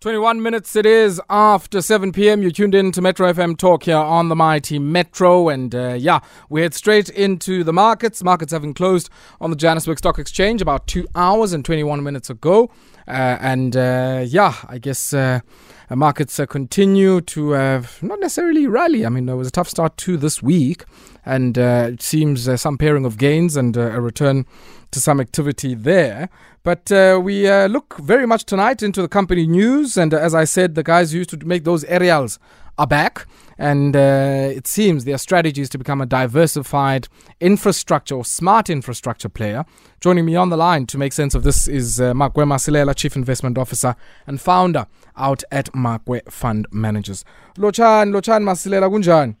21 minutes it is after 7 p.m. You tuned in to Metro FM Talk here on the mighty Metro. And uh, yeah, we head straight into the markets. Markets having closed on the Johannesburg Stock Exchange about two hours and 21 minutes ago. Uh, and uh, yeah, I guess uh, markets uh, continue to not necessarily rally. I mean, there was a tough start to this week. And uh, it seems some pairing of gains and a return to some activity there. But uh, we uh, look very much tonight into the company news. And uh, as I said, the guys used to make those aerials are back. And uh, it seems their strategy is to become a diversified infrastructure or smart infrastructure player. Joining me on the line to make sense of this is uh, Makwe Masilela, Chief Investment Officer and founder out at Makwe Fund Managers. Lochan, Lochan Masilela, kunjani?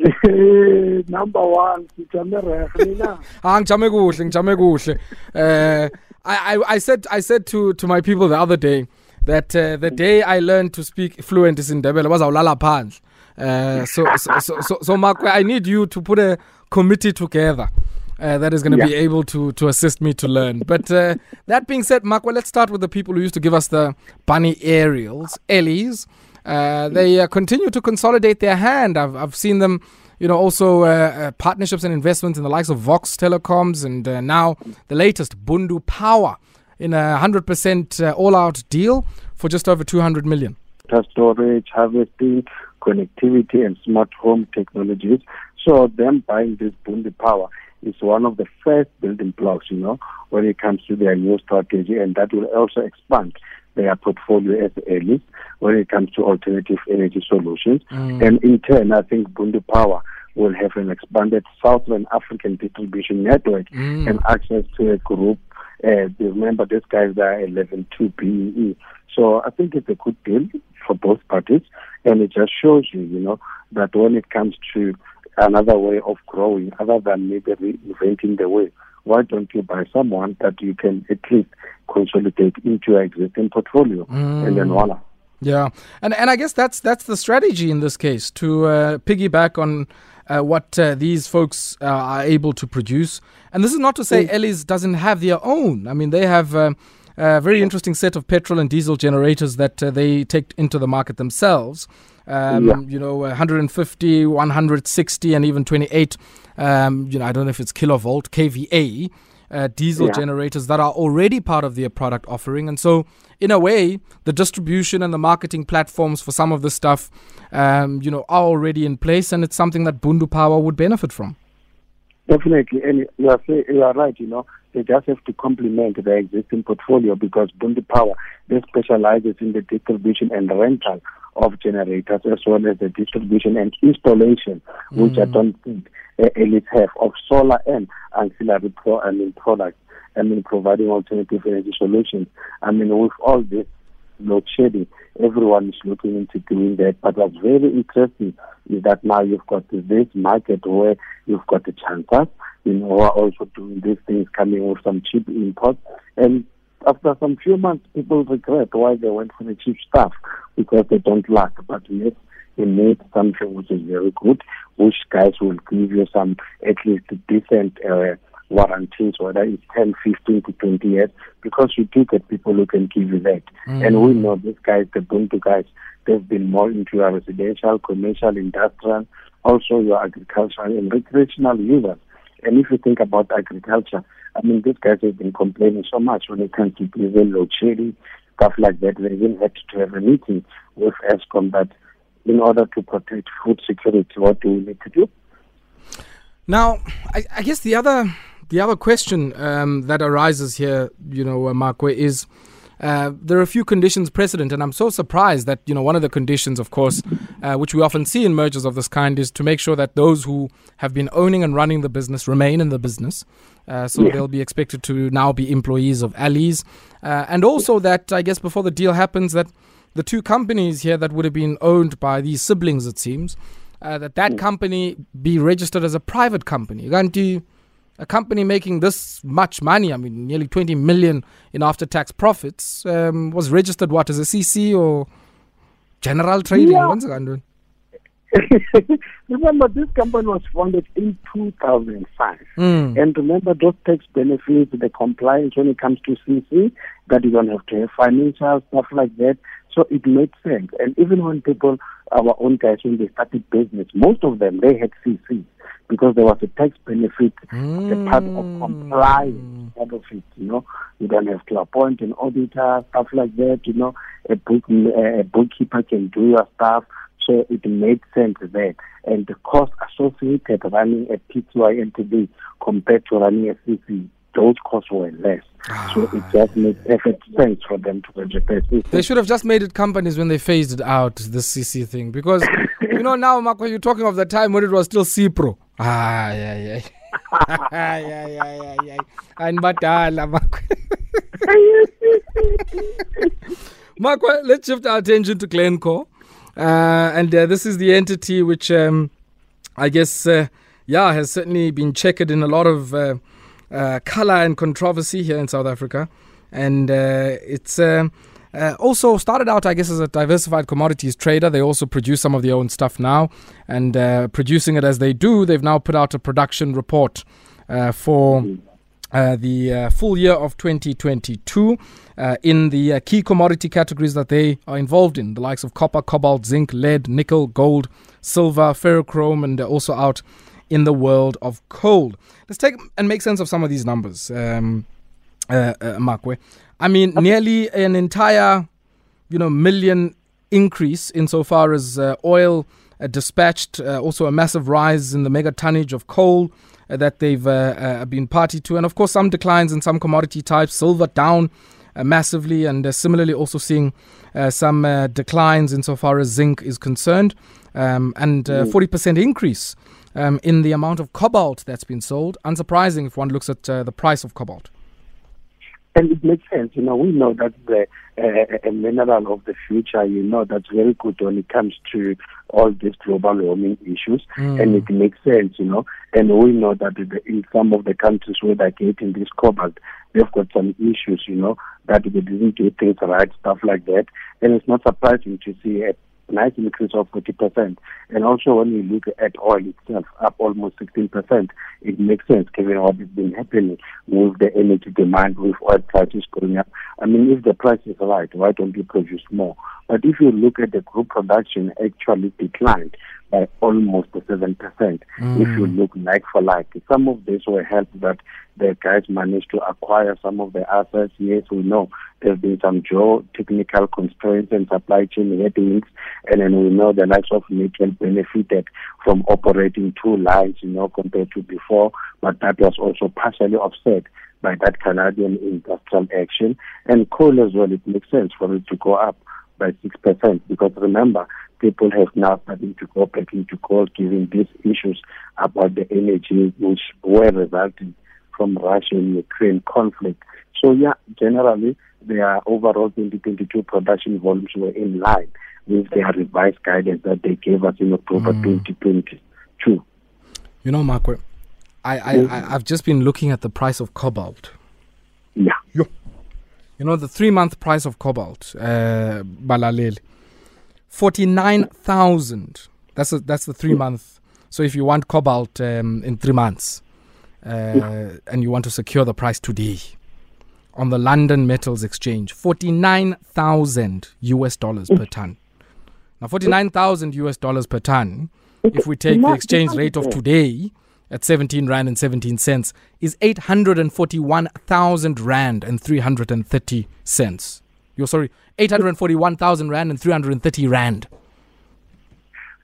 number one ngijame rehe mina ah ngijame kuhle ngijame kuhle uh I, I, I said I said to to my people the other day that uh, the day I learned to speak fluent is in Ndebele bazawulala phandle uh, so, so, so, so, so Mark, I need you to put a committee together uh, that is going to yeah. be able to to assist me to learn. But uh, that being said, Mark, well, let's start with the people who used to give us the bunny aerials, Ellies. Uh, they uh, continue to consolidate their hand. I've, I've seen them, you know, also uh, uh partnerships and investments in the likes of Vox Telecoms and uh, now the latest Bundu Power in a 100% uh, all-out deal for just over 200 million. Storage, harvesting, connectivity, and smart home technologies. So them buying this Bundu Power is one of the first building blocks, you know, when it comes to their new strategy, and that will also expand their portfolio as early when it comes to alternative energy solutions. Mm. And in turn, I think Bundu Power will have an expanded Southern African distribution network mm. and access to a group. Uh, remember, these guys are 11 2 BEE. So I think it's a good deal for both parties. And it just shows you, you know, that when it comes to another way of growing, other than maybe reinventing the way, why don't you buy someone that you can at least consolidate into your existing portfolio mm. and then voila. Yeah, and and I guess that's that's the strategy in this case to uh, piggyback on uh, what uh, these folks uh, are able to produce. And this is not to say mm. Ellies doesn't have their own. I mean, they have uh, a very interesting set of petrol and diesel generators that uh, they take into the market themselves. Um, yeah. You know, 150, 160, and even 28. Um, you know, I don't know if it's kilovolt, kVA uh, diesel yeah. generators that are already part of their product offering. And so, in a way, the distribution and the marketing platforms for some of this stuff, um, you know, are already in place, and it's something that Bundu Power would benefit from. Definitely, and you are, you are right. You know, they just have to complement their existing portfolio because Bundu Power they specializes in the distribution and rental of generators as well as the distribution and installation, mm. which I mm. don't think Ellies have of solar and ancillary pro, I mean products. I mean providing alternative energy solutions. I mean with all this load shedding, everyone is looking into doing that. But what's very interesting is that now you've got this market where you've got the chancers, you know, who are also doing these things coming with some cheap imports and after some few months, people regret why they went for the cheap stuff because they don't like. But yes, made something which is very good, which guys will give you some at least decent uh, warranties, whether it's 10, 15 to 20 years, because you do get people who can give you that. Mm. And we know these guys, the Bundu guys, they've been more into your residential, commercial, industrial, also your agricultural and recreational users. And if you think about agriculture, I mean, these guys have been complaining so much when it comes to diesel load shedding, stuff like that. They even had to have a meeting with Eskom that in order to protect food security, what do we need to do? Now, I, I guess the other the other question um, that arises here, you know, uh, Makwe, is uh, there are a few conditions precedent, and I'm so surprised that you know one of the conditions, of course, uh, which we often see in mergers of this kind, is to make sure that those who have been owning and running the business remain in the business. Uh, so yeah. they'll be expected to now be employees of Ellies, uh, and also that I guess before the deal happens, that the two companies here that would have been owned by these siblings, it seems, uh, that that mm. company be registered as a private company. Ganti a company making this much money, I mean, nearly 20 million in after tax profits, um, was registered what as a CC or general trading? Yeah. remember, this company was founded in 2005. Mm. And remember, those tax benefits, the compliance when it comes to CC, that you don't have to have financial stuff like that. So it made sense. And even when people, our own guys, when they started business, most of them, they had CC because there was a tax benefit, mm. the part of compliance part of it, you know. You don't have to appoint an auditor, stuff like that, you know. A, book, a bookkeeper can do your stuff. So it made sense there. And the cost associated running a PTY entity compared to running a CC those costs were less. So it ah. just made perfect sense for them to register. They should have just made it companies when they phased out the CC thing. Because, you know, now, when you're talking of the time when it was still CIPRO. Ah, yeah, yeah. yeah, yeah, yeah, yeah. And Batala, Mark. Mark, let's shift our attention to Glencore. Uh, and uh, this is the entity which um, I guess, uh, yeah, has certainly been checkered in a lot of uh, uh, color and controversy here in South Africa. And uh, it's um, uh, also started out, I guess, as a diversified commodities trader. They also produce some of their own stuff now. And uh, producing it as they do, they've now put out a production report uh, for. Uh, the uh, full year of 2022 uh, in the key commodity categories that they are involved in, the likes of copper, cobalt, zinc, lead, nickel, gold, silver, ferrochrome, and also out in the world of coal. Let's take and make sense of some of these numbers, um, uh, uh, Makwe. I mean, nearly an entire, you know, million increase insofar as uh, oil uh, dispatched, uh, also a massive rise in the mega tonnage of coal uh, that they've been party to, and of course some declines in some commodity types, silver down. massively, and similarly, also seeing some declines insofar as zinc is concerned, um, and 40% increase um, in the amount of cobalt that's been sold. Unsurprising if one looks at uh, the price of cobalt. And it makes sense. You know, we know that the uh, a mineral of the future, you know, that's very good when it comes to all these global warming issues. Mm. And it makes sense, you know. And we know that in some of the countries where they're getting this cobalt, they've got some issues, you know, that they didn't do things right, stuff like that. And it's not surprising to see a nice increase of 40%. And also when you look at oil itself, up almost 16%, it makes sense given what has been happening with the energy demand, with oil prices going up. I mean, if the price is right, why don't you produce more? But if you look at the group production actually declined by almost 7%. Mm. If you mm. look like for like, some of this will help that the guys managed to acquire some of the assets. Yes, we know there have been some geotechnical constraints and supply chain headwinds, and then we know the likes of Nickel benefited from operating two lines, you know, compared to before, but that was also partially offset by that Canadian industrial action. And coal as well, it makes sense for it to go up by 6% because remember, people have now started to go back into court given these issues about the energy which were resulting from Russia and Ukraine conflict. So yeah, generally their overall 2022 production volumes were in line with their revised guidance that they gave us in October mm. 2022. You know, Mark, I, I, I, I've just been looking at the price of cobalt. You know, the three month price of cobalt, uh, Balaleli, 49,000. That's, a, that's the three month. So if you want cobalt um, in three months uh, yeah. and you want to secure the price today on the London Metals Exchange, 49,000 US dollars per ton. Now, 49,000 US dollars per ton, if we take the exchange rate of today, at 17 rand and 17 cents is 841,000 rand and 330 cents. You're sorry, 841,000 rand and 330 rand.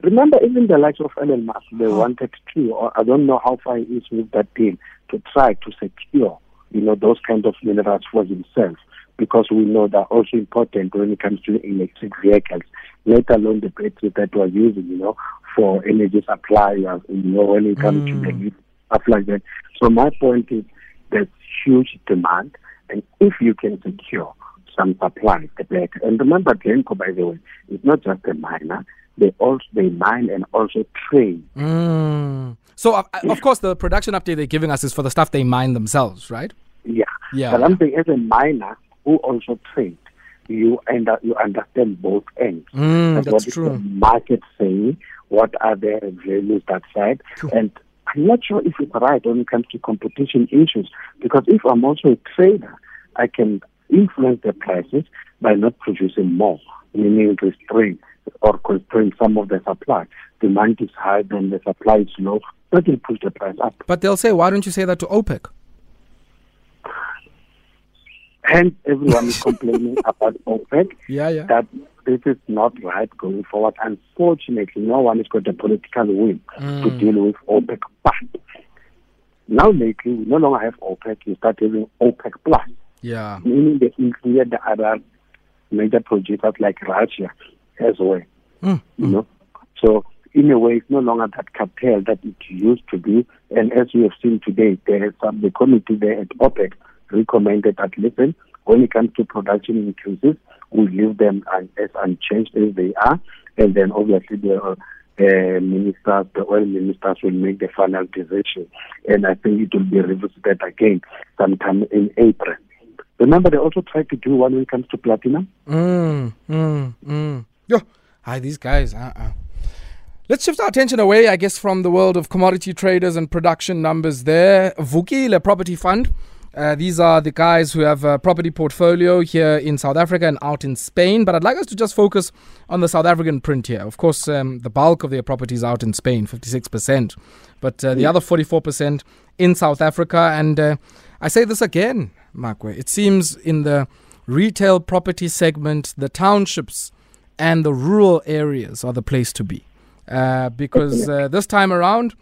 Remember, even the likes of Elon Musk, they oh. wanted to, or I don't know how far he is with that deal, to try to secure, you know, those kind of minerals for himself, because we know they're also important when it comes to electric vehicles, let alone the batteries that we're using, you know, for energy supply, you know, when it comes mm. to the stuff like that. So my point is there's huge demand, and if you can secure some supply, the better. And remember, Glencore, by the way, is not just a miner. They also they mine and also train. Mm. So, uh, of course, the production update they're giving us is for the stuff they mine themselves, right? Yeah. Yeah. But I'm saying, as a miner who also trains, you end up, you understand both ends. Mm, that's what true. the market saying? What are their values that side? True. And I'm not sure if it's right when it comes to competition issues because if I'm also a trader, I can influence the prices by not producing more, meaning restrain or constrain some of the supply. Demand is high, then the supply is low. That will push the price up. But they'll say, why don't you say that to OPEC? Hence, everyone is complaining about OPEC. Yeah, yeah. That this is not right going forward. Unfortunately, no one has got the political will mm. to deal with OPEC. But now lately, we no longer have OPEC. We start having OPEC plus. Yeah. Meaning they include the other major producers like Russia as well. Mm. You know, so in a way, it's no longer that cartel that it used to be. And as we have seen today, there is some the committee there at OPEC recommended that listen, when it comes to production increases, we leave them as unchanged as they are, and then obviously the uh, ministers, the oil ministers will make the final decision, and I think it will be revisited again sometime in April. Remember, they also tried to do one when it comes to platinum. Mm, mm, mm. Yo, hi, these guys. Uh-uh. Let's shift our attention away, I guess, from the world of commodity traders and production numbers there. Vukile Property Fund uh, these are the guys who have a property portfolio here in South Africa and out in Spain. But I'd like us to just focus on the South African print here. Of course, um, the bulk of their properties out in Spain, 56%, but uh, the mm. other 44% in South Africa. And uh, I say this again, Makwe, it seems in the retail property segment, the townships and the rural areas are the place to be. Uh, because uh, this time around,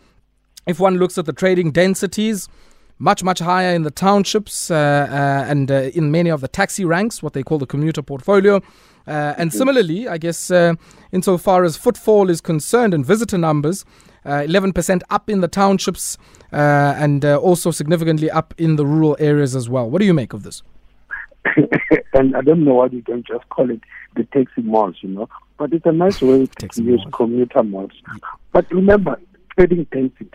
if one looks at the trading densities, much, much higher in the townships uh, uh, and uh, in many of the taxi ranks, what they call the commuter portfolio. Uh, and similarly, I guess, uh, insofar as footfall is concerned and visitor numbers, 11% up in the townships and also significantly up in the rural areas as well. What do you make of this? and I don't know why you don't just call it the taxi malls, you know, but it's a nice way to use commuter malls. But remember, trading density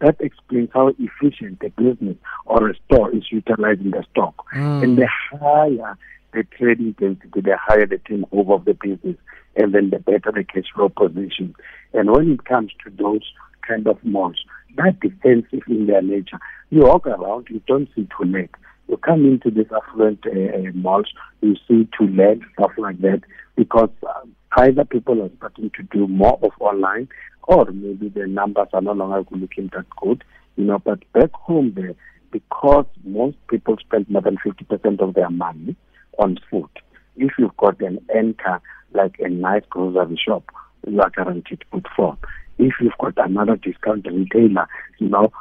that explains how efficient a business or a store is utilizing the stock. Mm. And the higher the trading density, the higher the turnover of the business, and then the better the cash flow position. And when it comes to those kind of malls, that defensive in their nature, you walk around, you don't see to let. You come into these affluent uh, malls, you see to let, stuff like that, because uh, either people are starting to do more of online or maybe the numbers are no longer looking that good, you know, but back home there, because most people spend more than 50% of their money on food, if you've got an anchor like a nice grocery shop, you are guaranteed footfall. If you've got another discount retailer, you know,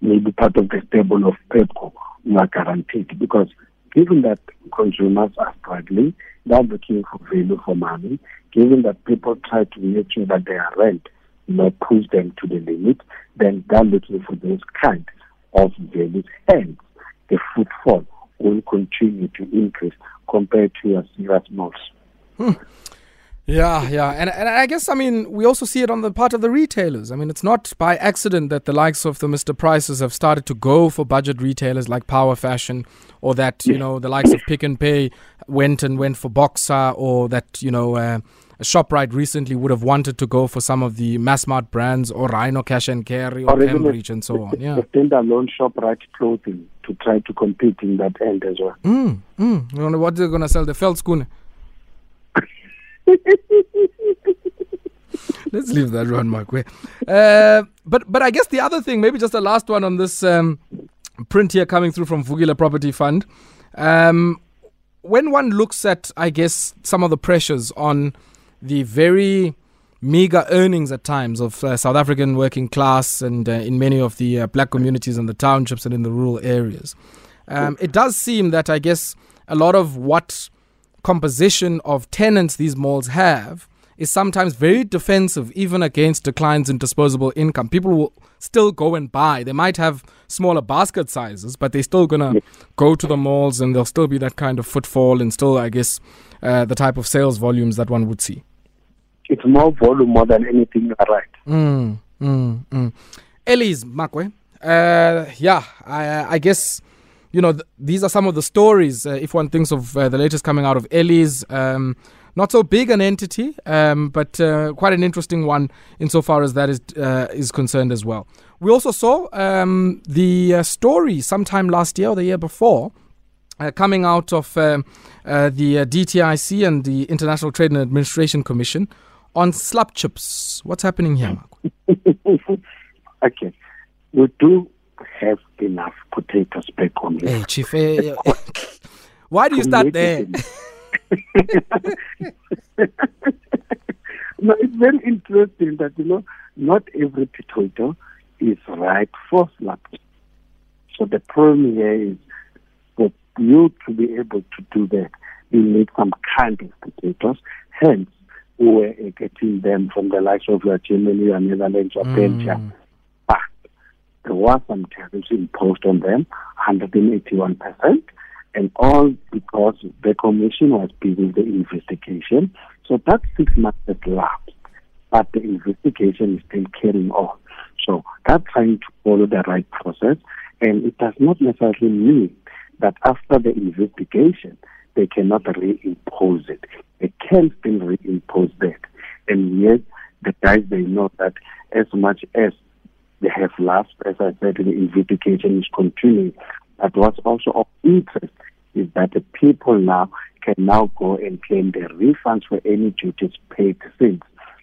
maybe part of the stable of Pepkor, you are guaranteed because given that consumers are struggling, they're looking for value for money, given that people try to make sure that their rent not push them to the limit, then they're looking for those kind of values. And the footfall will continue to increase compared to your serious malls. Hmm. Yeah, yeah. And, and I guess, I mean, we also see it on the part of the retailers. I mean, it's not by accident that the likes of the Mr. Prices have started to go for budget retailers like Power Fashion, or that, you know, the likes of Pick n Pay went and went for Boxer, or that, you know, uh, Shoprite recently would have wanted to go for some of the Massmart brands or Rhino Cash and Carry or, or Cambridge and so on. Yeah. Standalone Shoprite clothing to try to compete in that end as well. Mm, mm. You know what they're going to sell? The Veldskoene. Let's leave that one, Mark. Uh, but but I guess the other thing, maybe just the last one on this um, print here coming through from Vukile Property Fund. Um, when one looks at, I guess, some of the pressures on the very meager earnings at times of uh, South African working class and uh, in many of the uh, black communities in the townships and in the rural areas. Um, it does seem that I guess a lot of what composition of tenants these malls have is sometimes very defensive even against declines in disposable income. People will still go and buy. They might have smaller basket sizes, but they're still going to go to the malls and there'll still be that kind of footfall and still, I guess, uh, the type of sales volumes that one would see it's more volume more than anything right. Mm, mm, mm. Elise Makwe, uh, yeah, I, I, guess you know th- these are some of the stories. Uh, if one thinks of uh, the latest coming out of Ellies, um, not so big an entity, um, but uh, quite an interesting one insofar as that is uh, is concerned as well. We also saw um, the uh, story sometime last year or the year before uh, coming out of the DTIC and the International Trade and Administration Commission on slap chips. What's happening here, okay. We do have enough potatoes back home. Hey, Chief. eh, eh, why do you start there? no, it's very interesting that you know not every potato is right for slapping. So the problem here is for you to be able to do that, you need some kind of potatoes. Hence, we are getting them from the likes of your Germany, your Netherlands, or Belgium. There was some tariffs imposed on them, 181 percent and all because the commission was busy the investigation. So that six months has lapsed, but the investigation is still carrying on. So they're trying to follow the right process, and it does not necessarily mean that after the investigation they cannot reimpose it. They can still reimpose that, and yet the guys they know that as much as they have lapsed, as I said, the investigation is continuing. But what's also of interest is that the people now can now go and claim the refunds for any duties paid since.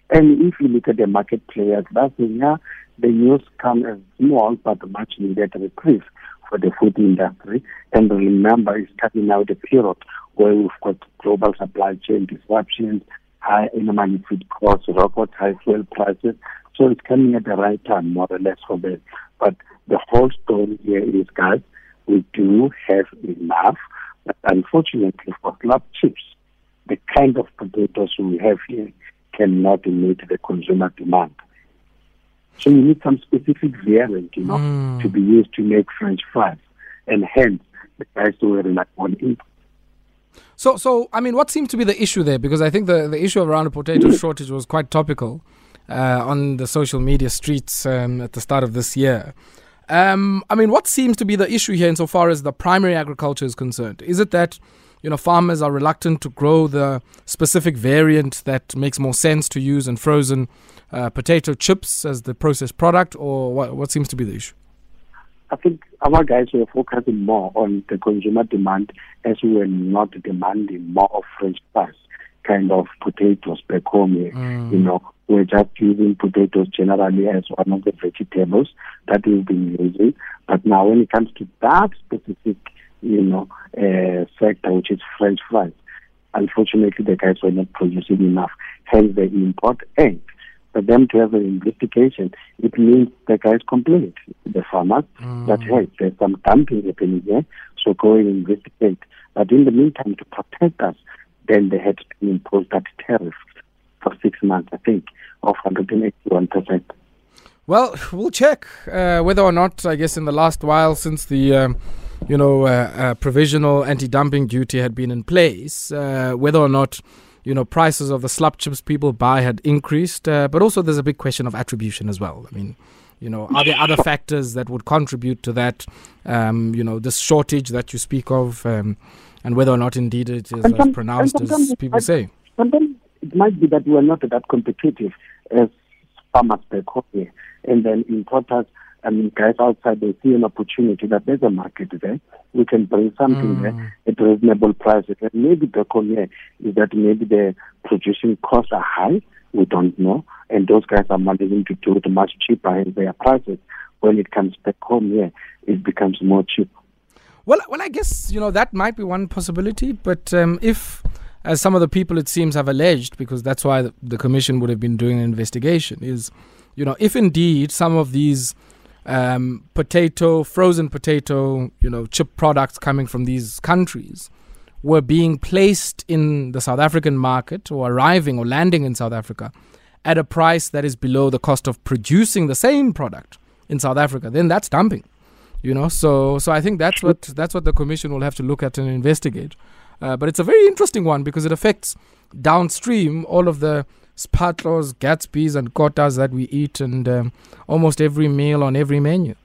And if you look at the market players, that's yeah, the news come as small but much needed reprieve for the food industry. And remember, it's coming out a period where we've got global supply chain disruptions, high animal feed costs, record high fuel prices. So it's coming at the right time, more or less, for them. But the whole story here is, guys, we do have enough. But unfortunately, for slap chips, the kind of potatoes we have here cannot meet the consumer demand. So you need some specific variant, you know, Mm. to be used to make French fries. And hence, the guys were relying on import. So, so I mean, what seemed to be the issue there? Because I think the, the issue around the potato shortage was quite topical uh, on the social media streets um, at the start of this year. Um, I mean, what seems to be the issue here insofar as the primary agriculture is concerned? Is it that you know farmers are reluctant to grow the specific variant that makes more sense to use in frozen uh, potato chips as the processed product, or what, what seems to be the issue? I think our guys were focusing more on the consumer demand as we were not demanding more of French fries kind of potatoes back home here. Mm. You know, we're just using potatoes generally as one of the vegetables that we've been using. But now when it comes to that specific, you know, uh, sector, which is French fries, unfortunately the guys were not producing enough. Hence the import and for them to have an investigation, it means the guys complained, the farmers, that hey, there's some dumping happening here, so go and investigate. But in the meantime, to protect us, then they had to impose that tariff for six months, I think, of 181%. Well, we'll check uh, whether or not, I guess, in the last while since the, um, you know, uh, uh, provisional anti-dumping duty had been in place, uh, whether or not, you know, prices of the slap chips people buy had increased. Uh, but also, there's a big question of attribution as well. I mean, you know, are there other factors that would contribute to that? Um, you know, this shortage that you speak of, um, and whether or not indeed it is And as pronounced as people might- say. Sometimes it might be that we are not that competitive as farmers back home here. And then importers, I mean, guys outside, they see an opportunity that there's a market there. We can bring something Mm. there at reasonable prices. And maybe back home here is that maybe the producing costs are high. We don't know. And those guys are managing to do it much cheaper in their prices. When it comes back home here, it becomes more cheap. Well, well, I guess you know that might be one possibility. But um, if, as some of the people it seems have alleged, because that's why the, commission would have been doing an investigation, is, you know, if indeed some of these um, potato, frozen potato, you know, chip products coming from these countries were being placed in the South African market or arriving or landing in South Africa at a price that is below the cost of producing the same product in South Africa, then that's dumping you know so so i think that's what that's what the commission will have to look at and investigate uh, but it's a very interesting one because it affects downstream all of the spatlos gatsbys and kotas that we eat and um, almost every meal on every menu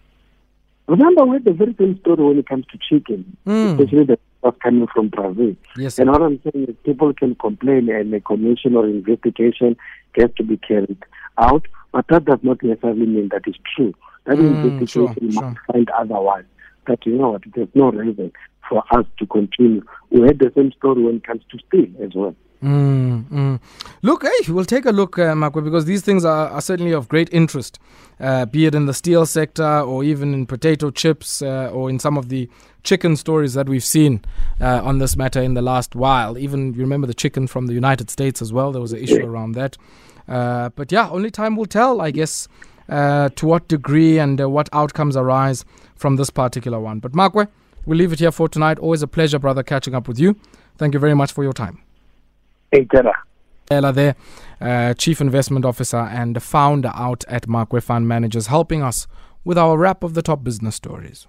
Remember, we had the very same story when it comes to chicken, Mm. especially the stuff coming from Brazil. yes And what I'm saying is people can complain and a commission or investigation gets to be carried out, but that does not necessarily mean that it's true. That Mm, investigation sure, must find otherwise. that, you know what, there's no reason for us to continue. We had the same story when it comes to steel as well. Mm, mm. Look, hey, we'll take a look, uh, Makwe, because these things are, are certainly of great interest, uh, be it in the steel sector or even in potato chips uh, or in some of the chicken stories that we've seen uh, on this matter in the last while. Even, you remember the chicken from the United States as well, there was an issue yeah. around that. Uh, but yeah, only time will tell, I guess, uh, to what degree and what outcomes arise from this particular one. But Makwe, we'll leave it here for tonight. Always a pleasure, brother, catching up with you. Thank you very much for your time. Hey, Ella there, uh, Chief Investment Officer and founder out at Makwe Fund Managers, helping us with our wrap of the top business stories.